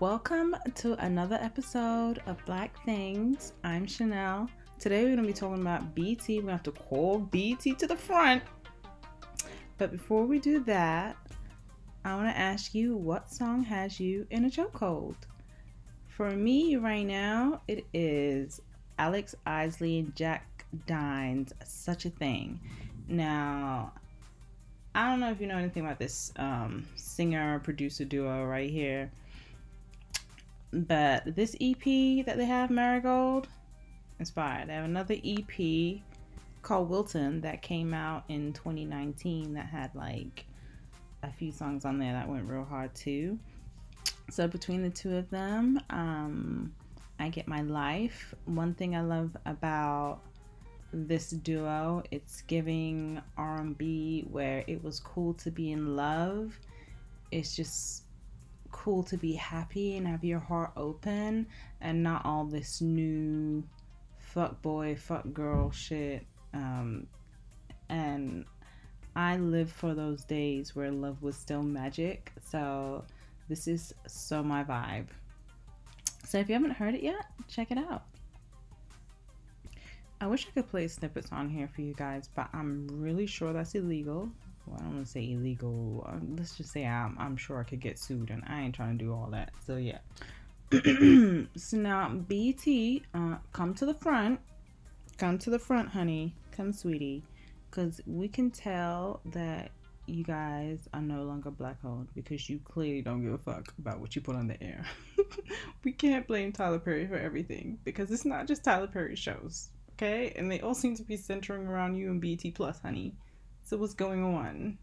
Welcome to another episode of Black Things. I'm Chanel. Today we're going to be talking about BET. We're going to have to call BET to the front. But before we do that, I want to ask you what song has you in a chokehold? For me right now, it is Alex Isley and Jack Dine's, Such a Thing. Now, I don't know if you know anything about this um, singer producer duo right here but this EP that they have, Marigold, inspired. They have another EP called Wilton that came out in 2019 that had like a few songs on there that went real hard too. So between the two of them, um, I get my life. One thing I love about this duo, it's giving R&B where it was cool to be in love. It's just cool to be happy and have your heart open and not all this new fuck boy, fuck girl shit. Um, and I live for those days where love was still magic. So this is so my vibe. So if you haven't heard it yet, check it out. I wish I could play snippets on here for you guys, but I'm really sure that's illegal well, I don't want to say illegal. Um, let's just say I'm, I'm sure I could get sued, and I ain't trying to do all that. So yeah. so now BET, uh, come to the front. Come to the front, honey. Come, sweetie, because we can tell that you guys are no longer black owned because you clearly don't give a fuck about what you put on the air. we can't blame Tyler Perry for everything because it's not just Tyler Perry shows, okay? And they all seem to be centering around you and BET Plus, honey. So what's going on?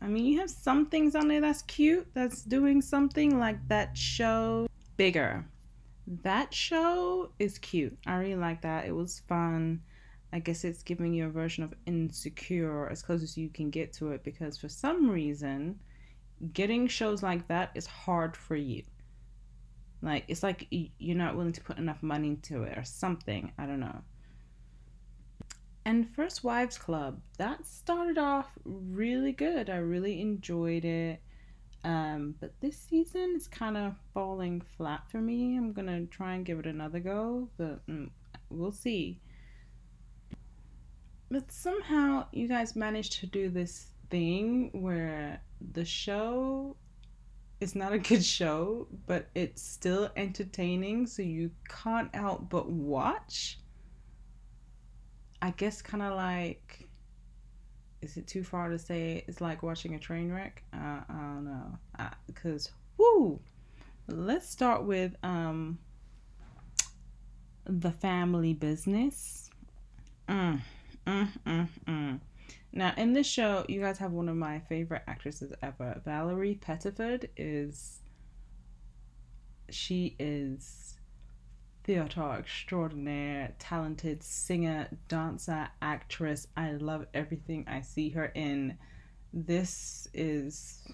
I mean, you have some things on there that's cute, that's doing something like that show Bigger. That show is cute. I really like that. It was fun. I guess it's giving you a version of Insecure as close as you can get to it because for some reason, getting shows like that is hard for you. Like, it's like you're not willing to put enough money into it or something. I don't know. And First Wives Club, that started off really good. I really enjoyed it. Um, but this season is kind of falling flat for me. I'm gonna try and give it another go, but mm, we'll see. But somehow you guys managed to do this thing where the show is not a good show, but it's still entertaining, so you can't help but watch. I guess kind of like, is it too far to say it's like watching a train wreck? Uh, I don't know. Because, whoo! Let's start with um, the family business. Mm, mm, mm, mm. Now, in this show, you guys have one of my favorite actresses ever. Valerie Pettiford is. She is theater extraordinaire, talented singer, dancer, actress. I love everything I see her in. This is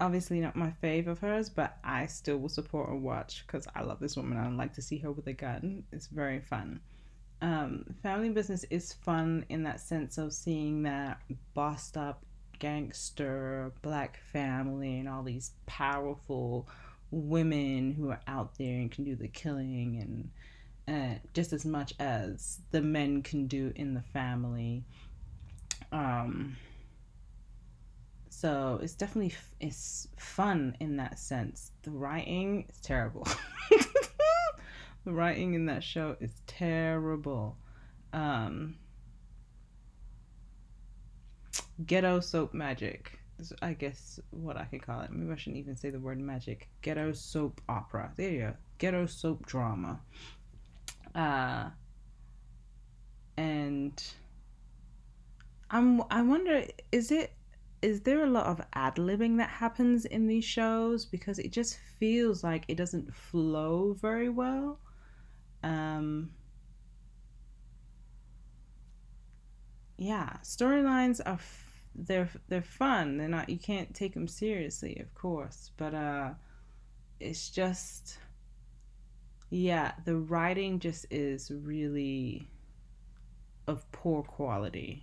obviously not my fave of hers, but I still will support and watch because I love this woman. I like to see her with a gun. It's very fun. Um, family business is fun in that sense of seeing that bossed up gangster black family and all these powerful women who are out there and can do the killing and uh, just as much as the men can do in the family. Um, so it's definitely f- it's fun in that sense. The writing is terrible. the writing in that show is terrible. Um, ghetto soap magic I guess what I could call it. Maybe I shouldn't even say the word magic. Ghetto soap opera. There you go. Ghetto soap drama. Uh, and I'm I wonder is it is there a lot of ad libbing that happens in these shows because it just feels like it doesn't flow very well. Um, yeah, storylines are they're they're fun. They're not you can't take them seriously, of course, but uh it's just yeah, the writing just is really of poor quality.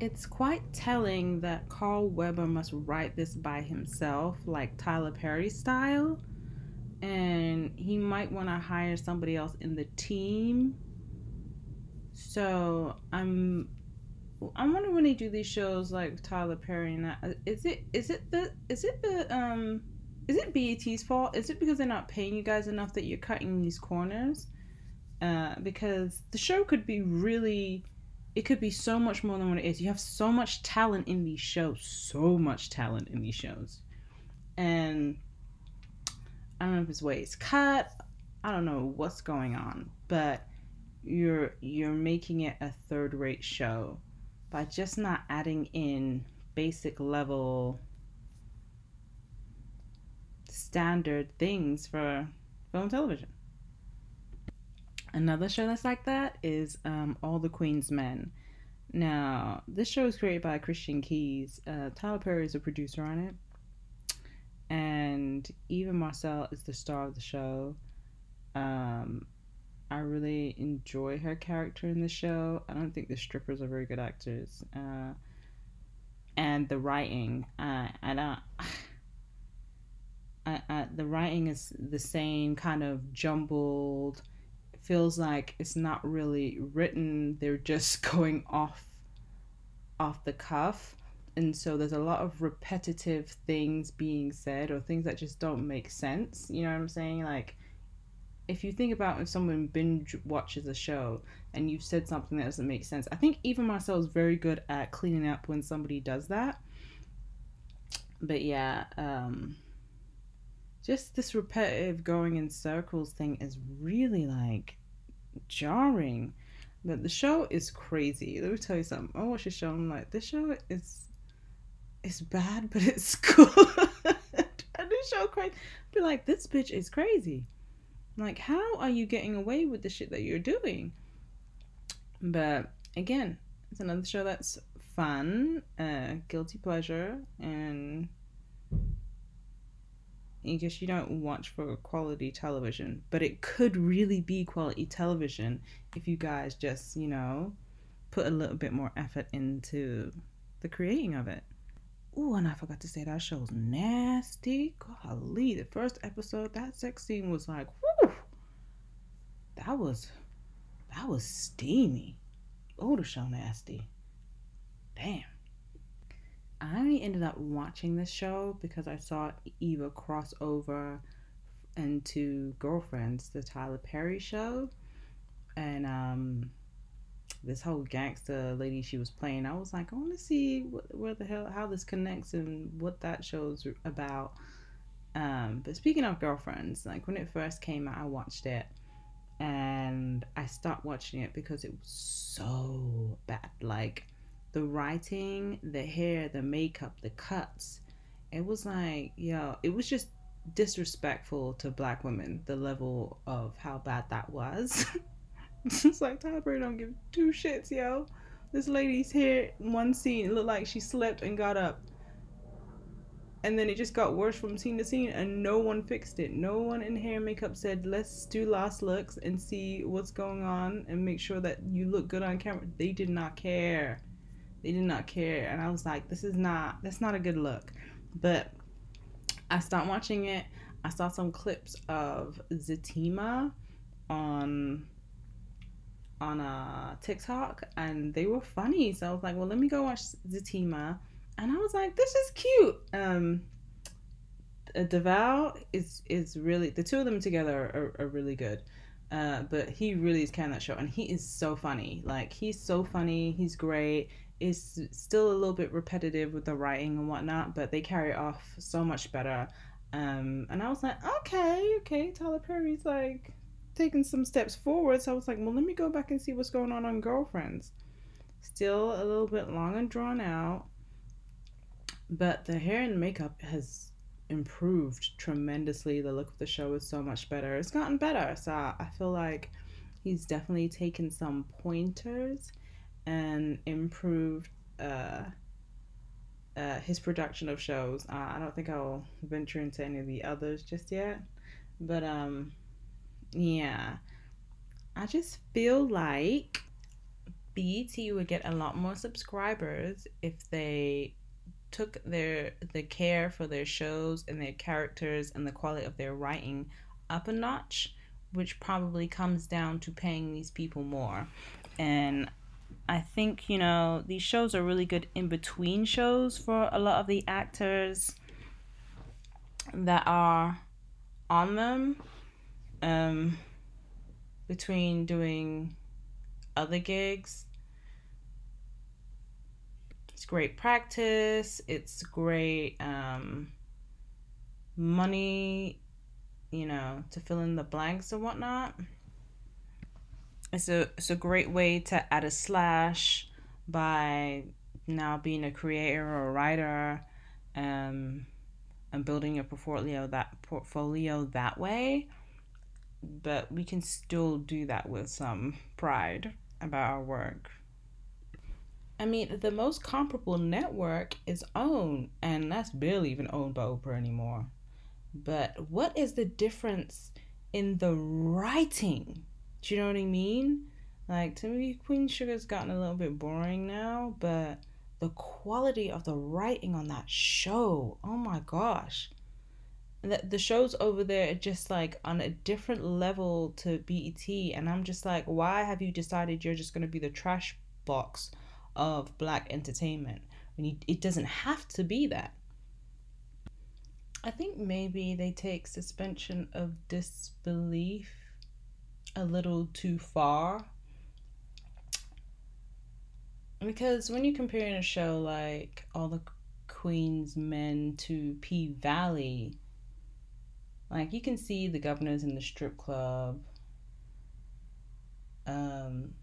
it's quite telling that Carl Weber must write this by himself, like Tyler Perry style. And he might want to hire somebody else in the team. So I'm I'm wondering when they do these shows like Tyler Perry and that, is it is it the is it the um is it BET's fault? Is it because they're not paying you guys enough that you're cutting these corners? Uh, because the show could be really it could be so much more than what it is. You have so much talent in these shows, so much talent in these shows. And I don't know if it's way it's cut. I don't know what's going on, but you're you're making it a third rate show by just not adding in basic level standard things for film television. Another show that's like that is um, All the Queen's Men. Now, this show is created by Christian Keyes. Uh, Tyler Perry is a producer on it. And Eva Marcille is the star of the show. Um, I really enjoy her character in the show. I don't think the strippers are very good actors. Uh, and the writing, uh, I don't. I, I, the writing is the same kind of jumbled. Feels like it's not really written. They're just going off, off the cuff, and so there's a lot of repetitive things being said or things that just don't make sense. You know what I'm saying? Like if you think about if someone binge watches a show and you've said something that doesn't make sense, I think Eva Marcille is very good at cleaning up when somebody does that. But yeah, um, just this repetitive going in circles thing is really like jarring. But the show is crazy. Let me tell you something. I watch the show. I'm like, this show is it's bad, but it's cool. and this show crazy. Be like, this bitch is crazy. Like, how are you getting away with the shit that you're doing? But again, it's another show that's fun, uh, guilty pleasure, and I guess you don't watch for quality television, but it could really be quality television if you guys just, you know, put a little bit more effort into the creating of it. Ooh, and I forgot to say that show's nasty. Golly, the first episode, that sex scene was like, that was, that was steamy. Oh, the show nasty. Damn. I ended up watching this show because I saw Eva cross over into Girlfriends, the Tyler Perry show, and um, this whole gangster lady she was playing. I was like, I want to see what, where the hell how this connects and what that show's about. Um, but speaking of Girlfriends, like when it first came out, I watched it, and I stopped watching it because it was so bad. Like the writing, the hair, the makeup, the cuts. It was like, yo, it was just disrespectful to black women, the level of how bad that was. it's like Tyler Perry don't give two shits, yo. This lady's hair, one scene, looked like she slept and got up. And then it just got worse from scene to scene, and no one fixed it. No one in hair and makeup said, let's do last looks and see what's going on and make sure that you look good on camera. They did not care. They did not care. And I was like, this is not, that's not a good look. But I stopped watching it. I saw some clips of Zatima on on a uh, TikTok and they were funny. So I was like, well, let me go watch Zatima. And I was like, this is cute. Um, Devale is is really the two of them together are, are really good. Uh, but he really is carrying that show, and he is so funny. Like he's so funny. He's great. It's still a little bit repetitive with the writing and whatnot, but they carry off so much better. Um, and I was like, okay, okay, Tyler Perry's like taking some steps forward. So I was like, well, let me go back and see what's going on on Girlfriends. Still a little bit long and drawn out, but the hair and makeup has improved tremendously. The look of the show is so much better. It's gotten better. So I feel like he's definitely taken some pointers and improved uh, uh, his production of shows. Uh, I don't think I'll venture into any of the others just yet, but um, yeah, I just feel like BET would get a lot more subscribers if they took their the care for their shows and their characters and the quality of their writing up a notch, which probably comes down to paying these people more. And I think, you know, these shows are really good in between shows for a lot of the actors that are on them. Um, between doing other gigs. It's great practice. It's great um, money, you know, to fill in the blanks and whatnot. It's a it's a great way to add a slash by now being a creator or a writer, um, and building your portfolio that portfolio that way but we can still do that with some pride about our work. I mean, the most comparable network is OWN, and that's barely even owned by Oprah anymore. But what is the difference in the writing? Do you know what I mean? Like, to me, Queen Sugar's gotten a little bit boring now, but the quality of the writing on that show, oh my gosh the, the shows over there are just like on a different level to BET and I'm just like why have you decided you're just going to be the trash box of black entertainment. When it doesn't have to be that. I think maybe they take suspension of disbelief a little too far. Because when you're comparing a show like all the queen's men to p valley like you can see the governors in the strip club, um,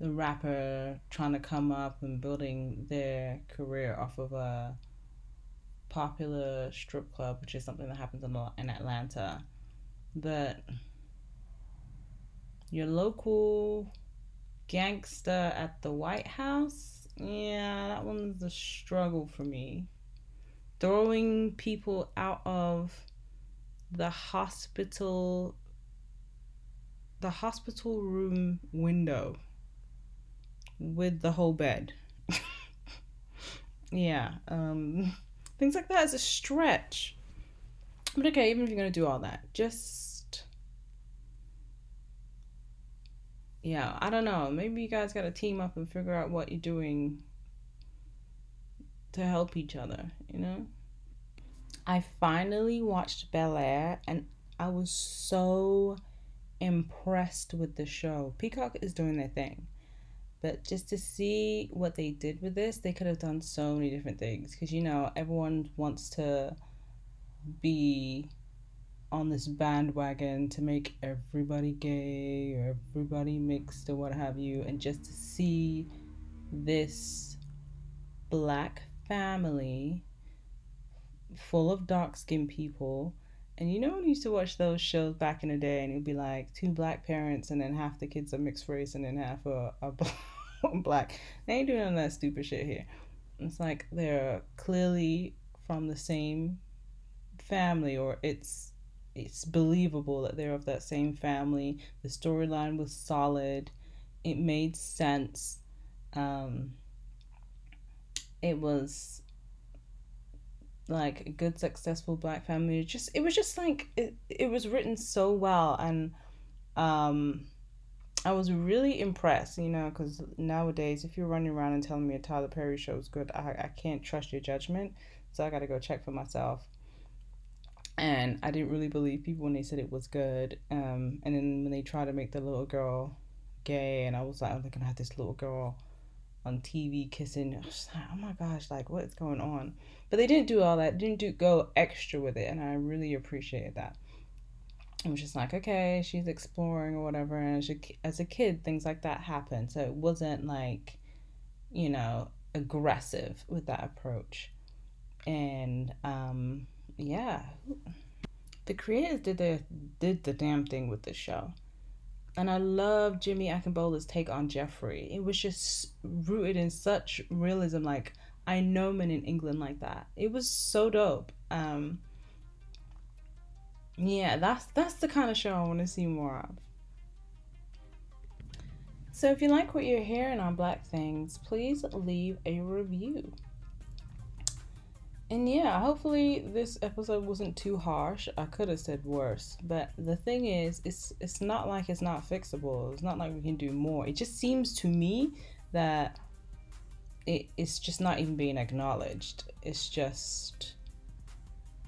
the rapper trying to come up and building their career off of a popular strip club, which is something that happens in, in Atlanta. But your local gangster at the White House, yeah, that one's a struggle for me. Throwing people out of the hospital the hospital room window with the whole bed. yeah, um, things like that is a stretch. But okay, even if you're gonna do all that, just yeah, I don't know. Maybe you guys gotta team up and figure out what you're doing to help each other, you know? I finally watched Bel Air and I was so impressed with the show. Peacock is doing their thing. But just to see what they did with this, they could have done so many different things. Because, you know, everyone wants to be on this bandwagon to make everybody gay or everybody mixed or what have you. And just to see this black family full of dark skinned people. And you know, when you used to watch those shows back in the day, and it'd be like two black parents, and then half the kids are mixed race, and then half are, are black. They ain't doing none of that stupid shit here. It's like they're clearly from the same family, or it's it's believable that they're of that same family. The storyline was solid. It made sense. Um, it was like a good successful black family just it was just like it, it was written so well and um i was really impressed you know because nowadays if you're running around and telling me a tyler perry show is good i, I can't trust your judgment so i gotta go check for myself and i didn't really believe people when they said it was good um and then when they tried to make the little girl gay and i was like oh they're gonna have this little girl on TV kissing. I was like, oh my gosh, like what's going on? But they didn't do all that. Didn't do go extra with it, and I really appreciated that. It was just like, okay, she's exploring or whatever, and as a, as a kid, things like that happen. So it wasn't like, you know, aggressive with that approach. And um, yeah, the creators did the did the damn thing with this show and I love Jimmy Akingbola's take on Geoffrey. It was just rooted in such realism. Like I know men in England like that. It was so dope. Um, yeah, that's that's the kind of show I want to see more of. So if you like what you're hearing on Black Things, please leave a review. And yeah, hopefully this episode wasn't too harsh. I could have said worse, but the thing is, it's it's not like it's not fixable. It's not like we can do more. It just seems to me that it, it's just not even being acknowledged. It's just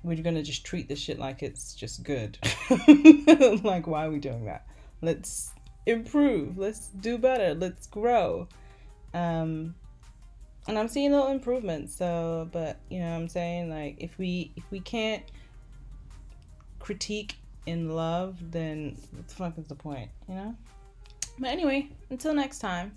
we're gonna just treat this shit like it's just good. like, why are we doing that? Let's improve. Let's do better. Let's grow. Um, and I'm seeing little improvements. So, but you know, what I'm saying like if we if we can't critique in love, then what the fuck is the point? You know. But anyway, until next time.